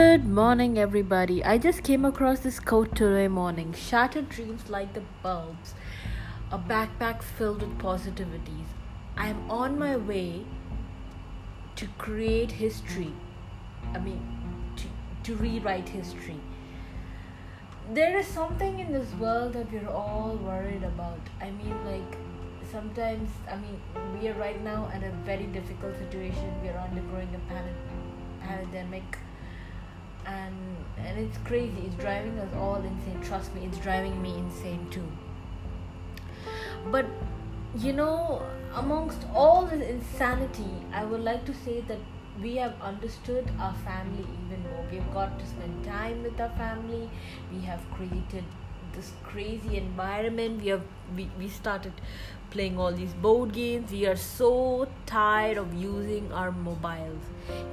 Good morning, everybody. I just came across this quote today morning Shattered dreams like the bulbs, a backpack filled with positivities. I am on my way to create history. I mean, to, to rewrite history. There is something in this world that we're all worried about. I mean, like, sometimes, I mean, we are right now in a very difficult situation. We are undergoing a pan- pandemic and and it's crazy. It's driving us all insane. Trust me it's driving me insane too. But you know amongst all this insanity i would like to say that we have understood our family even more. We have got to spend time with our family. We have created this crazy environment. We have we, we started playing all these board games. We are so tired of using our mobiles.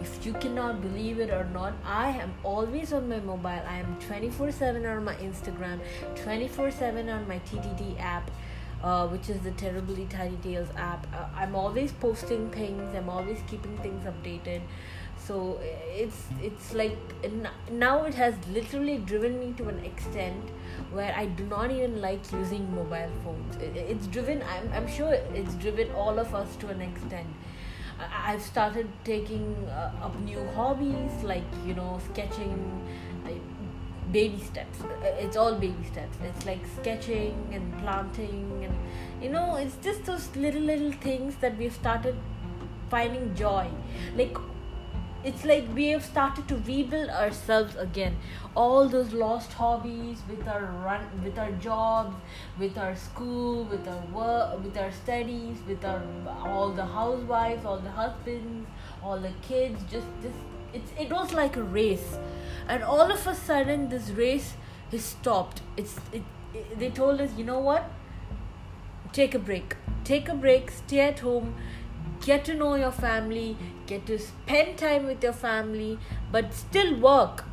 If you cannot believe it or not i am always on my mobile. I am 24 7 on my instagram 24 7 on my ttt app uh, which is the terribly tiny tales app. Uh, i'm always posting things i'm always keeping things updated. So it's it's like now it has literally driven me to an extent where i do not even like using mobile phones. It's driven i'm, I'm sure it's driven all of us to an extent. I've started taking uh, up new hobbies like you know sketching baby steps. Uh, it's all baby steps. It's like sketching and planting and you know it's just those little little things that we've started finding joy. Like it's like we have started to rebuild ourselves again. All those lost hobbies with our run with our jobs with our school with our work with our studies with our all the housewives all the husbands all the kids just just it's it was like a race. And all of a sudden this race has stopped. It's it, it they told us you know what? Take a break. Take a break. Stay at home. Get to know your family. Get to spend time with your family. But still work.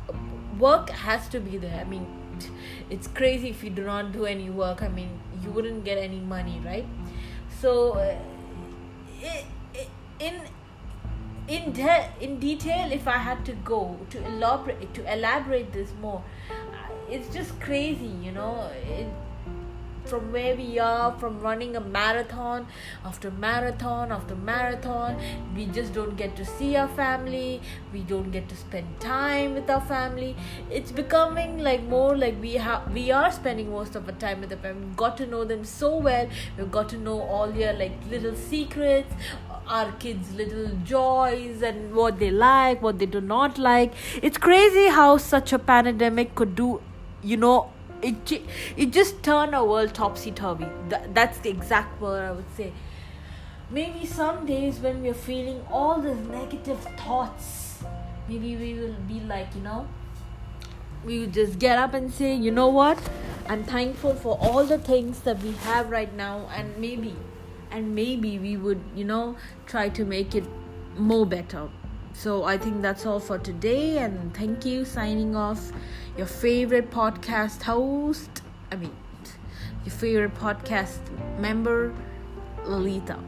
Work has to be there. I mean it's crazy if you do not do any work. I mean you wouldn't get any money right? So uh, in in de- in detail if i had to go to elaborate to elaborate this more. Uh, it's just crazy you know. It, from where we are from running a marathon after marathon after marathon we just don't get to see our family we don't get to spend time with our family. It's becoming like more like we have we are spending most of our time with the family. We've got to know them so well. We've got to know all your like little secrets our kids little joys and what they like what they do not like it's crazy how such a pandemic could do you know it it just turned our world topsy turvy. That, that's the exact word I would say. Maybe some days when we're feeling all these negative thoughts, maybe we will be like, you know, we would just get up and say, you know what, I'm thankful for all the things that we have right now, and maybe, and maybe we would, you know, try to make it more better. So I think that's all for today, and thank you. Signing off, your favorite podcast host. I mean, your favorite podcast member, Lolita.